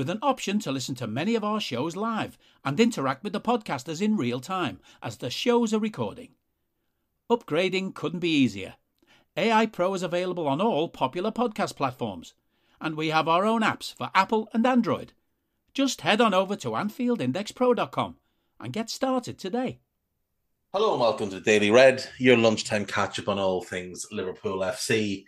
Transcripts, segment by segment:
with an option to listen to many of our shows live and interact with the podcasters in real time as the shows are recording. Upgrading couldn't be easier. AI Pro is available on all popular podcast platforms, and we have our own apps for Apple and Android. Just head on over to AnfieldIndexPro.com and get started today. Hello and welcome to Daily Red, your lunchtime catch up on all things Liverpool FC.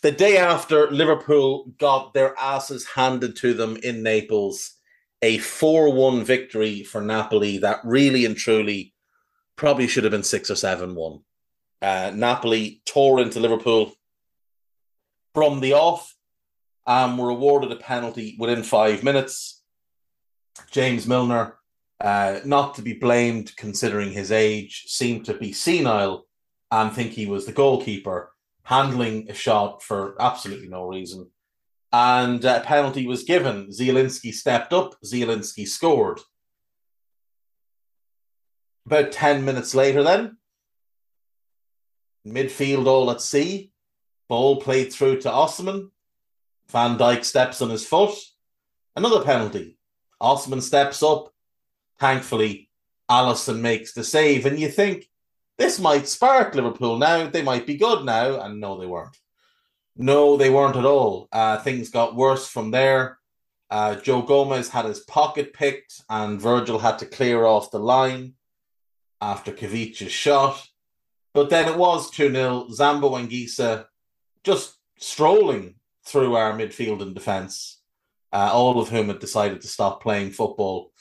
The day after Liverpool got their asses handed to them in Naples, a 4 1 victory for Napoli that really and truly probably should have been 6 or 7 1. Uh, Napoli tore into Liverpool from the off and were awarded a penalty within five minutes. James Milner uh, not to be blamed considering his age, seemed to be senile and think he was the goalkeeper, handling a shot for absolutely no reason. And a penalty was given. Zielinski stepped up, Zielinski scored. About 10 minutes later, then, midfield all at sea, ball played through to Osimhen. Van Dijk steps on his foot. Another penalty. Osimhen steps up, Thankfully, Alisson makes the save, and you think this might spark Liverpool now. They might be good now, and no, they weren't. No, they weren't at all. Uh, things got worse from there. Uh, Joe Gomez had his pocket picked, and Virgil had to clear off the line after Khvicha's shot. But then it was 2 0. Zambo Anguissa just strolling through our midfield and defence, uh, all of whom had decided to stop playing football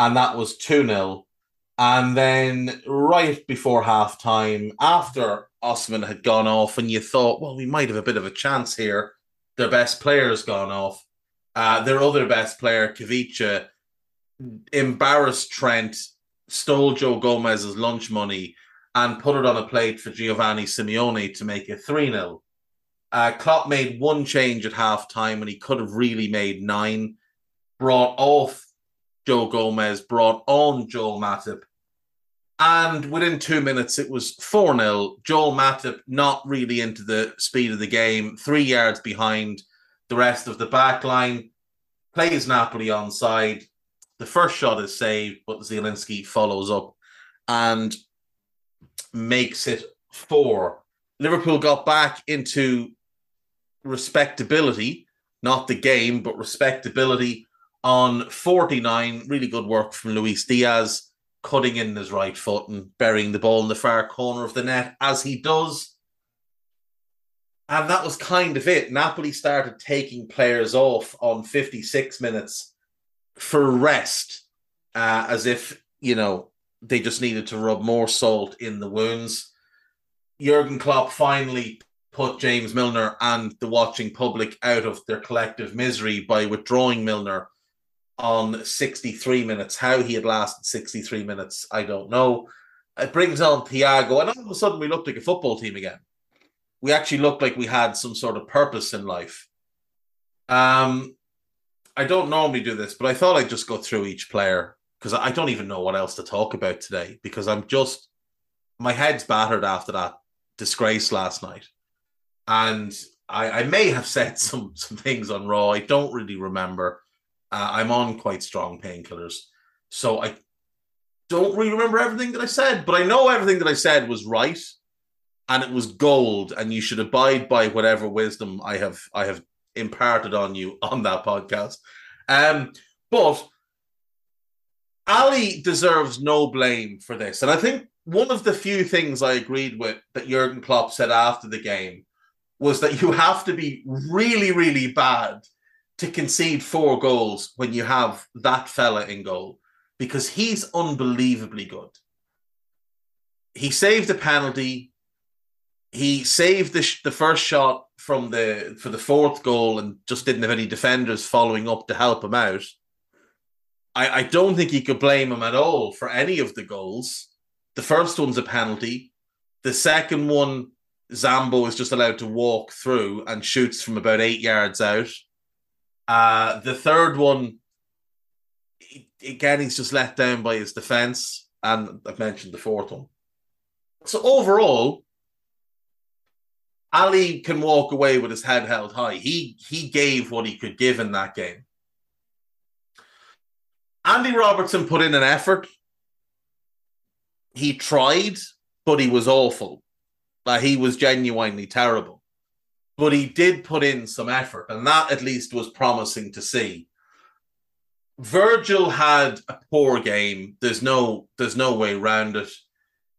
and that was 2 0. And then right before half time, after Osimhen had gone off, and you thought, well, we might have a bit of a chance here. Their best player's gone off. Uh, their other best player, Khvicha, embarrassed Trent, stole Joe Gomez's lunch money, and put it on a plate for Giovanni Simeone to make it 3 0. Uh, Klopp made one change at half time, and he could have really made nine. Brought off Joe Gomez brought on Joel Matip. And within two minutes, it was 4 0. Joel Matip not really into the speed of the game, three yards behind the rest of the back line. Plays Napoli on side. The first shot is saved, but Zielinski follows up and makes it four. Liverpool got back into respectability, not the game, but respectability on 49, really good work from Luis Diaz, cutting in his right foot and burying the ball in the far corner of the net as he does. And that was kind of it. Napoli started taking players off on 56 minutes for rest, uh, as if, you know, they just needed to rub more salt in the wounds. Jurgen Klopp finally put James Milner and the watching public out of their collective misery by withdrawing Milner on 63 minutes. How he had lasted 63 minutes, I don't know. It brings on Thiago, and all of a sudden we looked like a football team again. We actually looked like we had some sort of purpose in life. Um, I don't normally do this, but I thought I'd just go through each player because I don't even know what else to talk about today because I'm just my head's battered after that disgrace last night. And I, I may have said some some things on Raw. I don't really remember. Uh, I'm on quite strong painkillers, so I don't really remember everything that I said, but I know everything that I said was right, and it was gold. And you should abide by whatever wisdom I have I have imparted on you on that podcast. Um, but Ali deserves no blame for this. And I think one of the few things I agreed with that Jurgen Klopp said after the game was that you have to be really, really bad to concede four goals when you have that fella in goal because he's unbelievably good. He saved a penalty. He saved the, sh- the first shot from the for the fourth goal and just didn't have any defenders following up to help him out. I, I don't think you could blame him at all for any of the goals. The first one's a penalty. The second one, Zambo is just allowed to walk through and shoots from about eight yards out. Uh, the third one, again, he's just let down by his defense. And I've mentioned the fourth one. So overall, Ali can walk away with his head held high. He he gave what he could give in that game. Andy Robertson put in an effort. He tried, but he was awful. Like he was genuinely terrible. But he did put in some effort, and that at least was promising to see. Virgil had a poor game. There's no there's no way around it.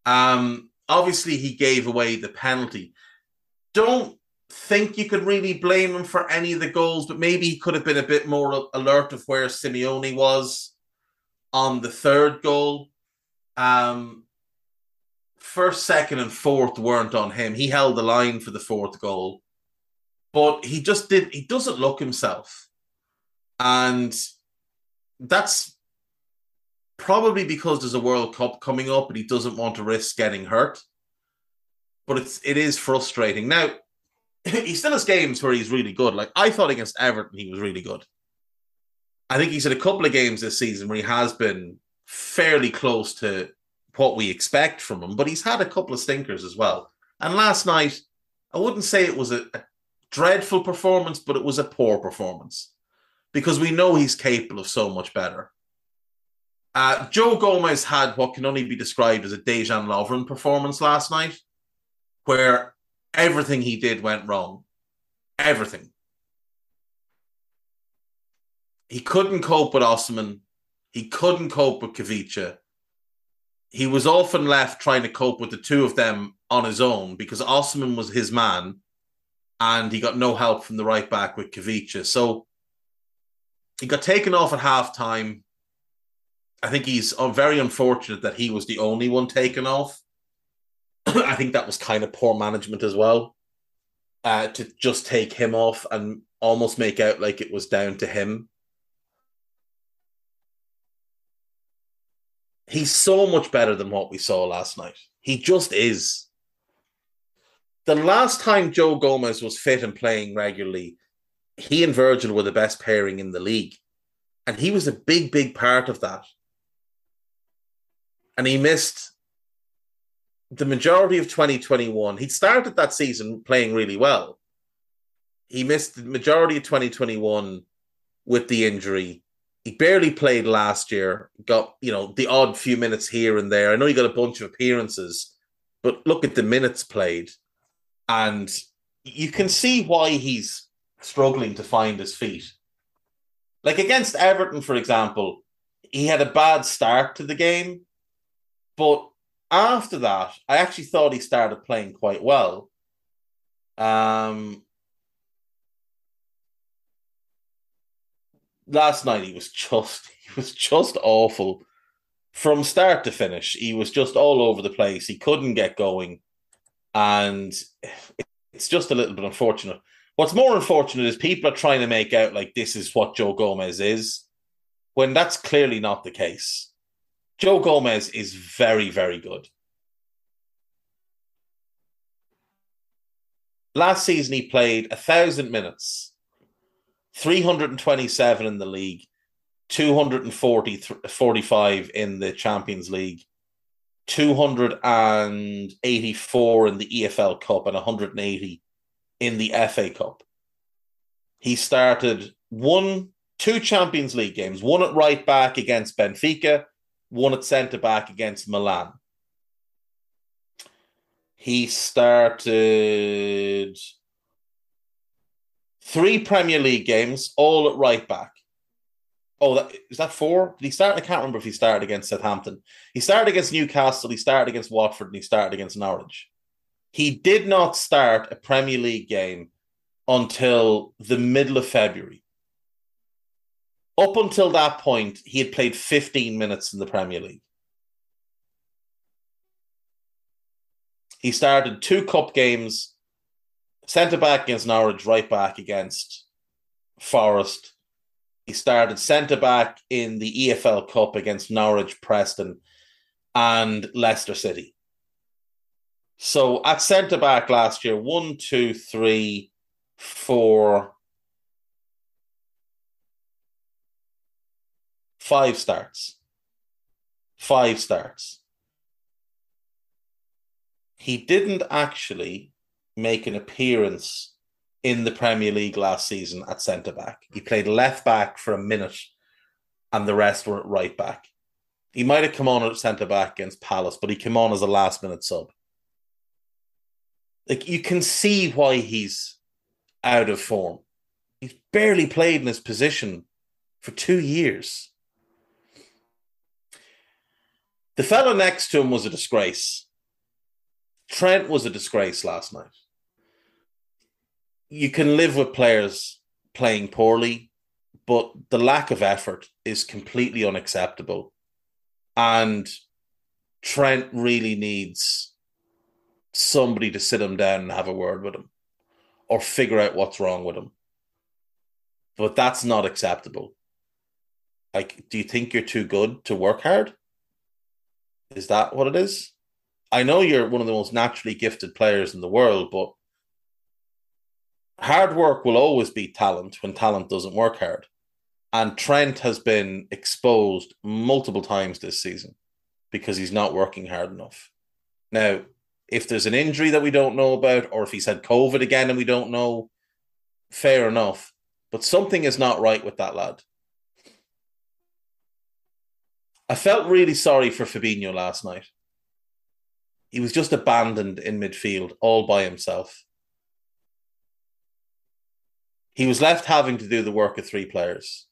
Um, obviously he gave away the penalty. Don't think you could really blame him for any of the goals, but maybe he could have been a bit more alert of where Simeone was on the third goal. Um, first, second, and fourth weren't on him. He held the line for the fourth goal, but he just did. He doesn't look himself, and that's probably because there's a World Cup coming up, and he doesn't want to risk getting hurt. But it's it is frustrating now. He still has games where he's really good. Like I thought against Everton, he was really good. I think he's had a couple of games this season where he has been fairly close to what we expect from him, but he's had a couple of stinkers as well. And last night, I wouldn't say it was a, a dreadful performance, but it was a poor performance because we know he's capable of so much better. Uh, Joe Gomez had what can only be described as a Dejan Lovren performance last night, where everything he did went wrong. Everything. He couldn't cope with Osimhen. He couldn't cope with Khvicha. He was often left trying to cope with the two of them on his own because Osimhen was his man and he got no help from the right back with Khvicha. So he got taken off at half time. I think he's uh, very unfortunate that he was the only one taken off. I think that was kind of poor management as well uh, to just take him off and almost make out like it was down to him. He's so much better than what we saw last night. He just is. The last time Joe Gomez was fit and playing regularly, he and Virgil were the best pairing in the league. And he was a big, big part of that. And he missed the majority of 2021. He'd started that season playing really well. He missed the majority of 2021 with the injury he barely played last year. Got you know the odd few minutes here and there. I know he got a bunch of appearances, but look at the minutes played, and you can see why he's struggling to find his feet. Like against Everton, for example, he had a bad start to the game, but after that, I actually thought he started playing quite well. Um, last night he was just he was just awful from start to finish. He was just all over the place. He couldn't get going, and it's just a little bit unfortunate. What's more unfortunate is people are trying to make out like this is what Joe Gomez is, when that's clearly not the case. Joe Gomez is very, very good. Last season, he played a thousand minutes 327 in the league, 245 in the Champions League, 284 in the EFL Cup, and 180 in the FA Cup. He started one, two Champions League games, one at right back against Benfica, one at centre back against Milan. He started three Premier League games, all at right back. Oh, that, is that four? Did he start? I can't remember if he started against Southampton. He started against Newcastle. He started against Watford, and he started against Norwich. He did not start a Premier League game until the middle of February. Up until that point, he had played 15 minutes in the Premier League. He started two cup games, centre back against Norwich, right back against Forest. He started centre back in the EFL Cup against Norwich, Preston, and Leicester City. So at centre back last year, one, two, three, four, five starts. Five starts. He didn't actually make an appearance in the Premier League last season at centre back. He played left back for a minute, and the rest were at right back. He might have come on at centre back against Palace, but he came on as a last minute sub. Like you can see why he's out of form. He's barely played in his position for two years. The fellow next to him was a disgrace. Trent was a disgrace last night. You can live with players playing poorly, but the lack of effort is completely unacceptable. And Trent really needs somebody to sit him down and have a word with him or figure out what's wrong with him. But that's not acceptable. Like, do you think you're too good to work hard? Is that what it is? I know you're one of the most naturally gifted players in the world, but hard work will always beat talent when talent doesn't work hard. And Trent has been exposed multiple times this season because he's not working hard enough. Now, if there's an injury that we don't know about, or if he's had COVID again and we don't know, fair enough. But something is not right with that lad. I felt really sorry for Fabinho last night. He was just abandoned in midfield all by himself. He was left having to do the work of three players.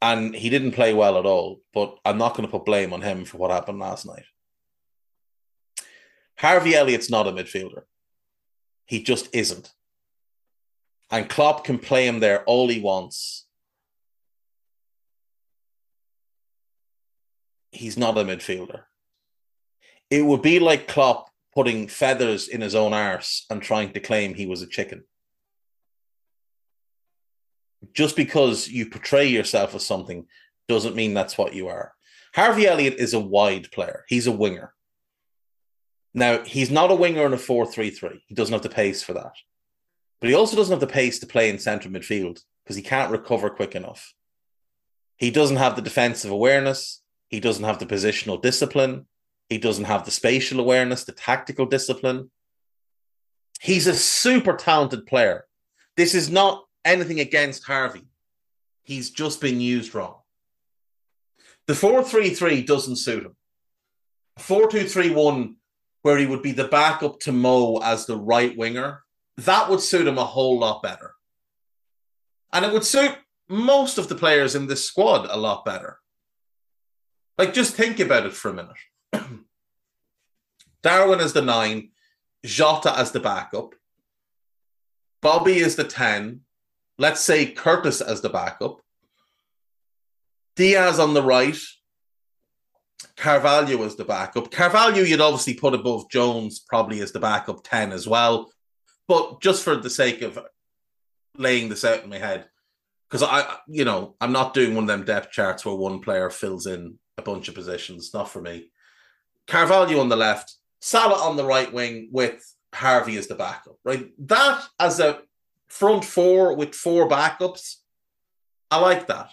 And he didn't play well at all, but I'm not going to put blame on him for what happened last night. Harvey Elliott's not a midfielder. He just isn't. And Klopp can play him there all he wants. He's not a midfielder. It would be like Klopp putting feathers in his own arse and trying to claim he was a chicken. Just because you portray yourself as something doesn't mean that's what you are. Harvey Elliott is a wide player. He's a winger. Now, he's not a winger in a 4 3 3. He doesn't have the pace for that. But he also doesn't have the pace to play in central midfield because he can't recover quick enough. He doesn't have the defensive awareness. He doesn't have the positional discipline. He doesn't have the spatial awareness, the tactical discipline. He's a super talented player. This is not anything against Harvey. He's just been used wrong. The 4 3 3 doesn't suit him. 4 2 3 1, where he would be the backup to Mo as the right winger, that would suit him a whole lot better. And it would suit most of the players in this squad a lot better. Like, just think about it for a minute. Darwin is the nine, Jota as the backup, Bobby is the 10, let's say Curtis as the backup, Diaz on the right, Carvalho as the backup. Carvalho, you'd obviously put above Jones, probably as the backup 10 as well. But just for the sake of laying this out in my head, because I, you know, I'm not doing one of them depth charts where one player fills in a bunch of positions. Not for me. Carvalho on the left, Salah on the right wing with Harvey as the backup, right? That as a front four with four backups, I like that.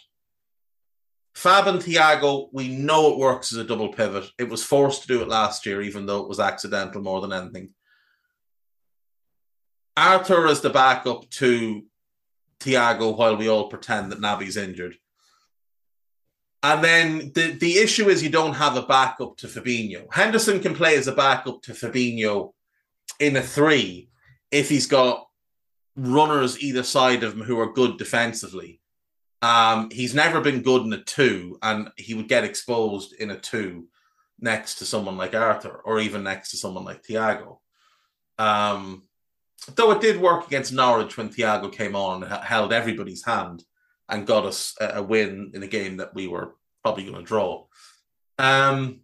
Fab and Thiago, we know it works as a double pivot. It was forced to do it last year, even though it was accidental more than anything. Arthur is the backup to Thiago while we all pretend that Naby's injured. And then the, the issue is you don't have a backup to Fabinho. Henderson can play as a backup to Fabinho in a three if he's got runners either side of him who are good defensively. Um, he's never been good in a two, and he would get exposed in a two next to someone like Arthur, or even next to someone like Thiago. Um, though it did work against Norwich when Thiago came on and held everybody's hand and got us a, win in a game that we were probably going to draw. Um,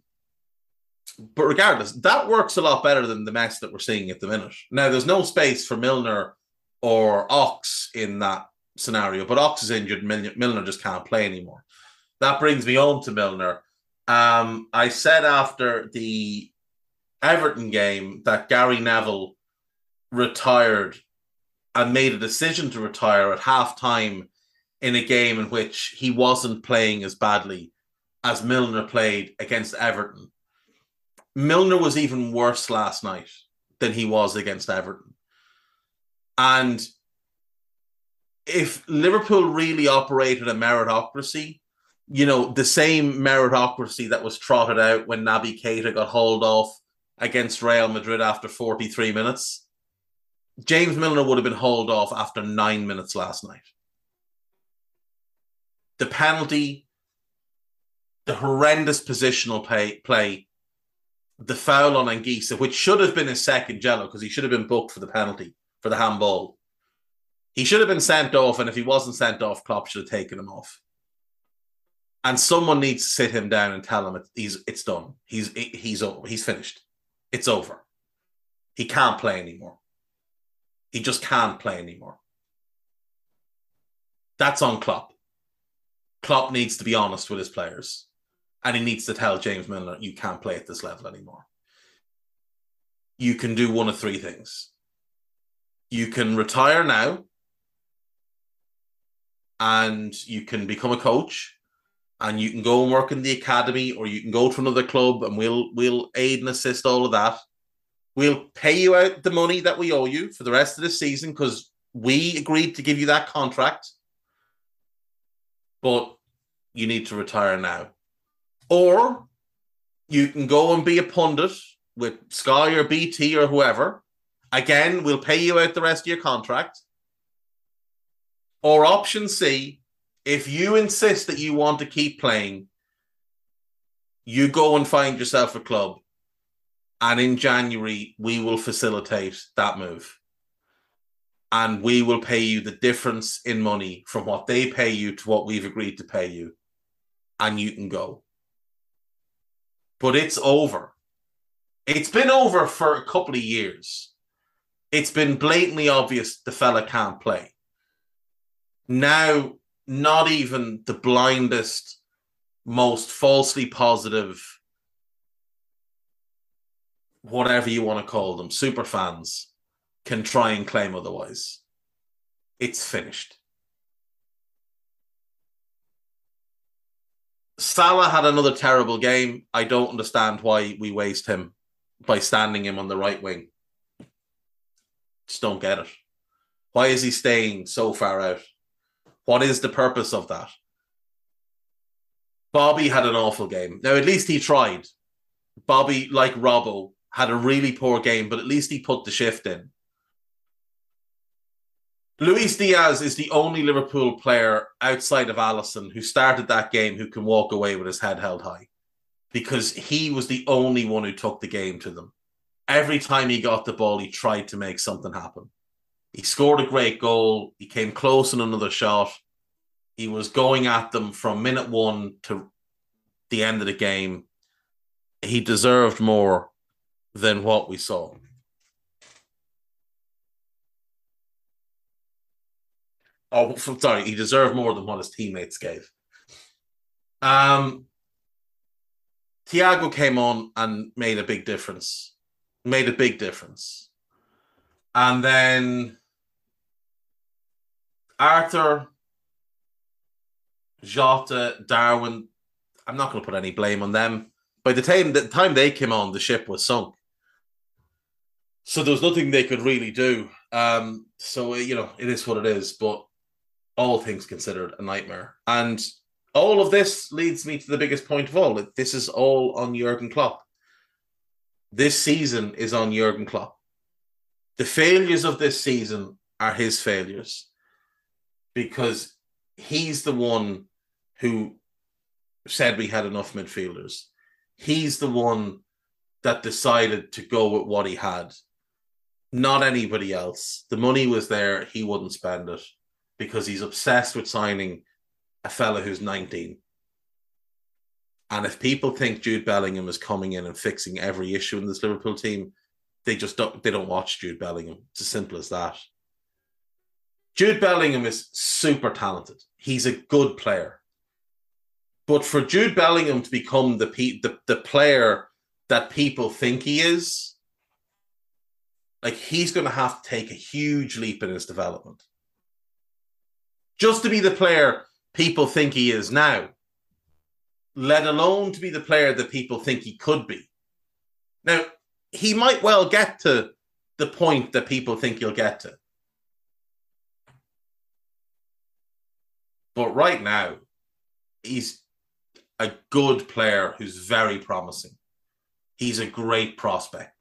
but regardless, that works a lot better than the mess that we're seeing at the minute. Now, there's no space for Milner or Ox in that scenario, but Ox is injured. Milner just can't play anymore. That brings me on to Milner. Um, I said after the Everton game that Gary Neville retired and made a decision to retire at halftime in a game in which he wasn't playing as badly as Milner played against Everton. Milner was even worse last night than he was against Everton. And if Liverpool really operated a meritocracy, you know, the same meritocracy that was trotted out when Naby Keita got hauled off against Real Madrid after 43 minutes, James Milner would have been hauled off after nine minutes last night. The penalty, the horrendous positional play, play the foul on Anguissa, which should have been his second yellow because he should have been booked for the penalty for the handball. He should have been sent off, and if he wasn't sent off, Klopp should have taken him off. And someone needs to sit him down and tell him it, he's it's done. He's he's. He's finished. It's over. He can't play anymore. He just can't play anymore. That's on Klopp. Klopp needs to be honest with his players. And he needs to tell James Milner, you can't play at this level anymore. You can do one of three things. You can retire now and you can become a coach and you can go and work in the academy or you can go to another club and we'll we'll aid and assist all of that. We'll pay you out the money that we owe you for the rest of the season because we agreed to give you that contract. But you need to retire now. Or you can go and be a pundit with Sky or BT or whoever. Again, we'll pay you out the rest of your contract. Or option C, if you insist that you want to keep playing, you go and find yourself a club. And in January, we will facilitate that move. And we will pay you the difference in money from what they pay you to what we've agreed to pay you. And you can go but it's over. It's been over for a couple of years. It's been blatantly obvious the fella can't play. Now, not even the blindest, most falsely positive, whatever you want to call them, super fans can try and claim otherwise. It's finished. Salah had another terrible game. I don't understand why we waste him by standing him on the right wing. Just don't get it. Why is he staying so far out? What is the purpose of that? Bobby had an awful game. Now, at least he tried. Bobby, like Robbo, had a really poor game, but at least he put the shift in. Luis Diaz is the only Liverpool player outside of Alisson who started that game who can walk away with his head held high because he was the only one who took the game to them. Every time he got the ball, he tried to make something happen. He scored a great goal. He came close in another shot. He was going at them from minute one to the end of the game. He deserved more than what we saw. Oh, sorry, he deserved more than what his teammates gave. Um, Thiago came on and made a big difference. Made a big difference. And then Arthur, Jota, Darwin, I'm not going to put any blame on them. By the time the time they came on, the ship was sunk. So there was nothing they could really do. Um, so you know, it is what it is. But all things considered, a nightmare. And all of this leads me to the biggest point of all. This is all on Jurgen Klopp. This season is on Jurgen Klopp. The failures of this season are his failures because he's the one who said we had enough midfielders. He's the one that decided to go with what he had, not anybody else. The money was there, he wouldn't spend it because he's obsessed with signing a fella who's 19. And if people think Jude Bellingham is coming in and fixing every issue in this Liverpool team, they just don't they don't watch Jude Bellingham. It's as simple as that. Jude Bellingham is super talented. He's a good player. But for Jude Bellingham to become the the, the player that people think he is, like he's going to have to take a huge leap in his development. Just to be the player people think he is now, let alone to be the player that people think he could be. Now, he might well get to the point that people think he'll get to. But right now, he's a good player who's very promising. He's a great prospect.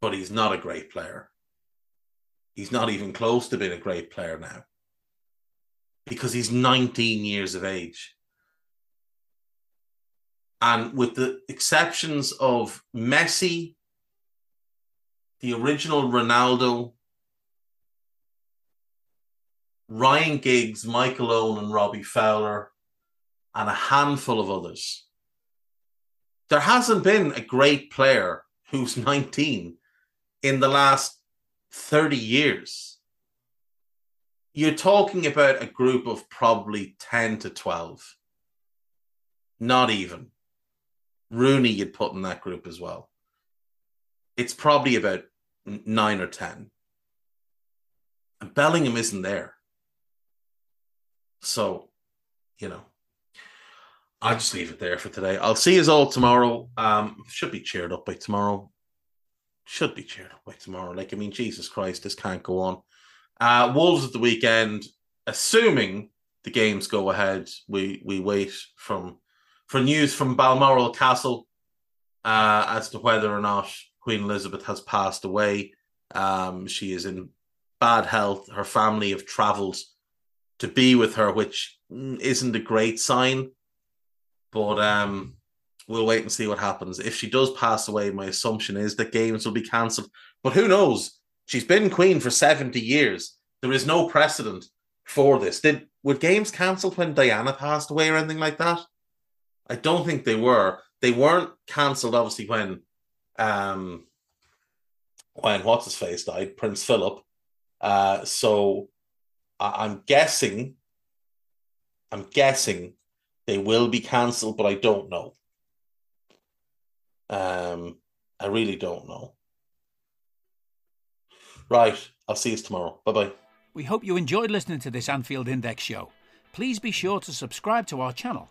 But he's not a great player. He's not even close to being a great player now. Because he's 19 years of age. And with the exceptions of Messi, the original Ronaldo, Ryan Giggs, Michael Owen, and Robbie Fowler, and a handful of others. There hasn't been a great player who's 19 in the last 30 years. You're talking about a group of probably 10 to 12. Not even. Rooney you'd put in that group as well. It's probably about nine or ten. And Bellingham isn't there. So, you know, I'll just leave it there for today. I'll see you all tomorrow. Um, should be cheered up by tomorrow. Should be cheered up by tomorrow. Like, I mean, Jesus Christ, this can't go on. Uh, Wolves at the weekend, assuming the games go ahead, we we wait from for news from Balmoral Castle uh, as to whether or not Queen Elizabeth has passed away. Um, she is in bad health. Her family have travelled to be with her, which isn't a great sign. But um, we'll wait and see what happens. If she does pass away, my assumption is that games will be cancelled. But who knows? She's been queen for 70 years. There is no precedent for this. Did were games cancelled when Diana passed away or anything like that? I don't think they were. They weren't cancelled, obviously, when um when what's his face died, Prince Philip. Uh, so I- I'm guessing, I'm guessing they will be cancelled, but I don't know. Um, I really don't know. Right, I'll see you tomorrow. Bye bye. We hope you enjoyed listening to this Anfield Index show. Please be sure to subscribe to our channel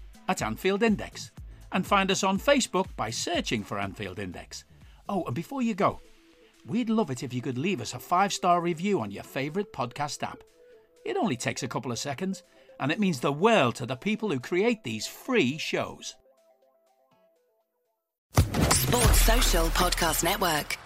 at Anfield Index and find us on Facebook by searching for Anfield Index. Oh, and before you go, we'd love it if you could leave us a five star review on your favourite podcast app. It only takes a couple of seconds, and it means the world to the people who create these free shows. Sports Social Podcast Network.